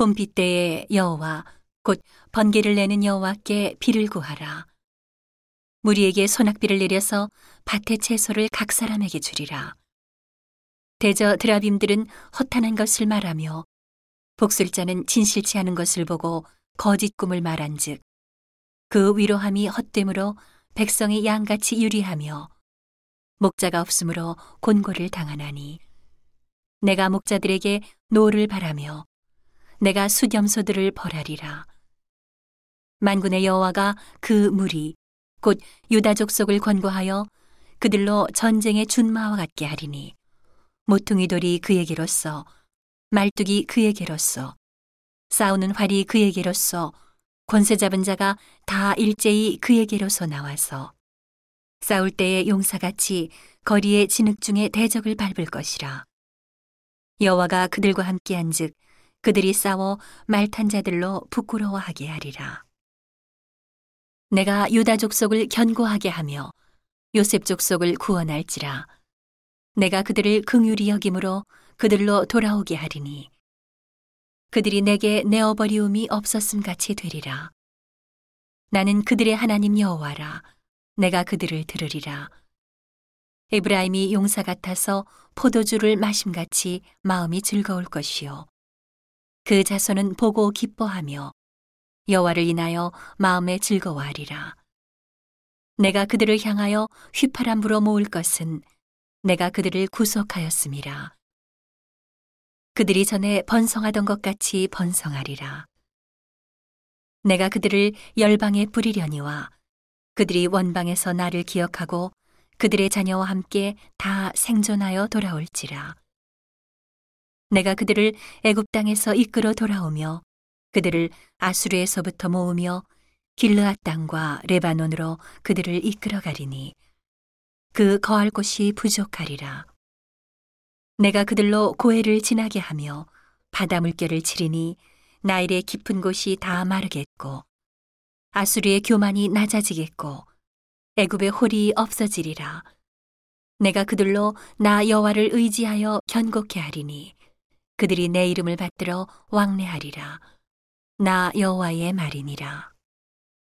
봄비 때에 여호와 곧 번개를 내는 여호와께 비를 구하라. 무리에게 소낙비를 내려서 밭의 채소를 각 사람에게 주리라. 대저 드라빔들은 허탄한 것을 말하며 복술자는 진실치 않은 것을 보고 거짓 꿈을 말한즉 그 위로함이 헛됨으로 백성이 양같이 유리하며 목자가 없으므로 곤고를 당하나니 내가 목자들에게 노를 발하며 내가 수염소들을 벌하리라 만군의 여호와가 그 무리 곧 유다 족속을 권고하여 그들로 전쟁의 준마와 같게 하리니 모퉁이 돌이 그에게로서 말뚝이 그에게로서 싸우는 활이 그에게로서 권세 잡은 자가 다 일제히 그에게로서 나와서 싸울 때의 용사같이 거리의 진흙 중에 대적을 밟을 것이라. 여호와가 그들과 함께한즉 그들이 싸워 말탄 자들로 부끄러워하게 하리라. 내가 유다 족속을 견고하게 하며 요셉 족속을 구원할지라. 내가 그들을 긍휼히 여김으로 그들로 돌아오게 하리니 그들이 내게 내어버리움이 없었음 같이 되리라. 나는 그들의 하나님 여호와라. 내가 그들을 들으리라. 에브라임이 용사 같아서 포도주를 마심같이 마음이 즐거울 것이요. 그 자손은 보고 기뻐하며 여호와를 인하여 마음에 즐거워하리라. 내가 그들을 향하여 휘파람 불어 모을 것은 내가 그들을 구속하였음이라. 그들이 전에 번성하던 것 같이 번성하리라. 내가 그들을 열방에 뿌리려니와 그들이 원방에서 나를 기억하고 그들의 자녀와 함께 다 생존하여 돌아올지라. 내가 그들을 애굽 땅에서 이끌어 돌아오며 그들을 아수르에서부터 모으며 길르앗 땅과 레바논으로 그들을 이끌어 가리니 그 거할 곳이 부족하리라. 내가 그들로 고해를 지나게 하며 바다 물결을 치리니 나일의 깊은 곳이 다 마르겠고 아수르의 교만이 낮아지겠고 애굽의 홀이 없어지리라. 내가 그들로 나 여호와를 의지하여 견고케 하리니 그들이 내 이름을 받들어 왕래하리라. 나 여호와의 말이니라.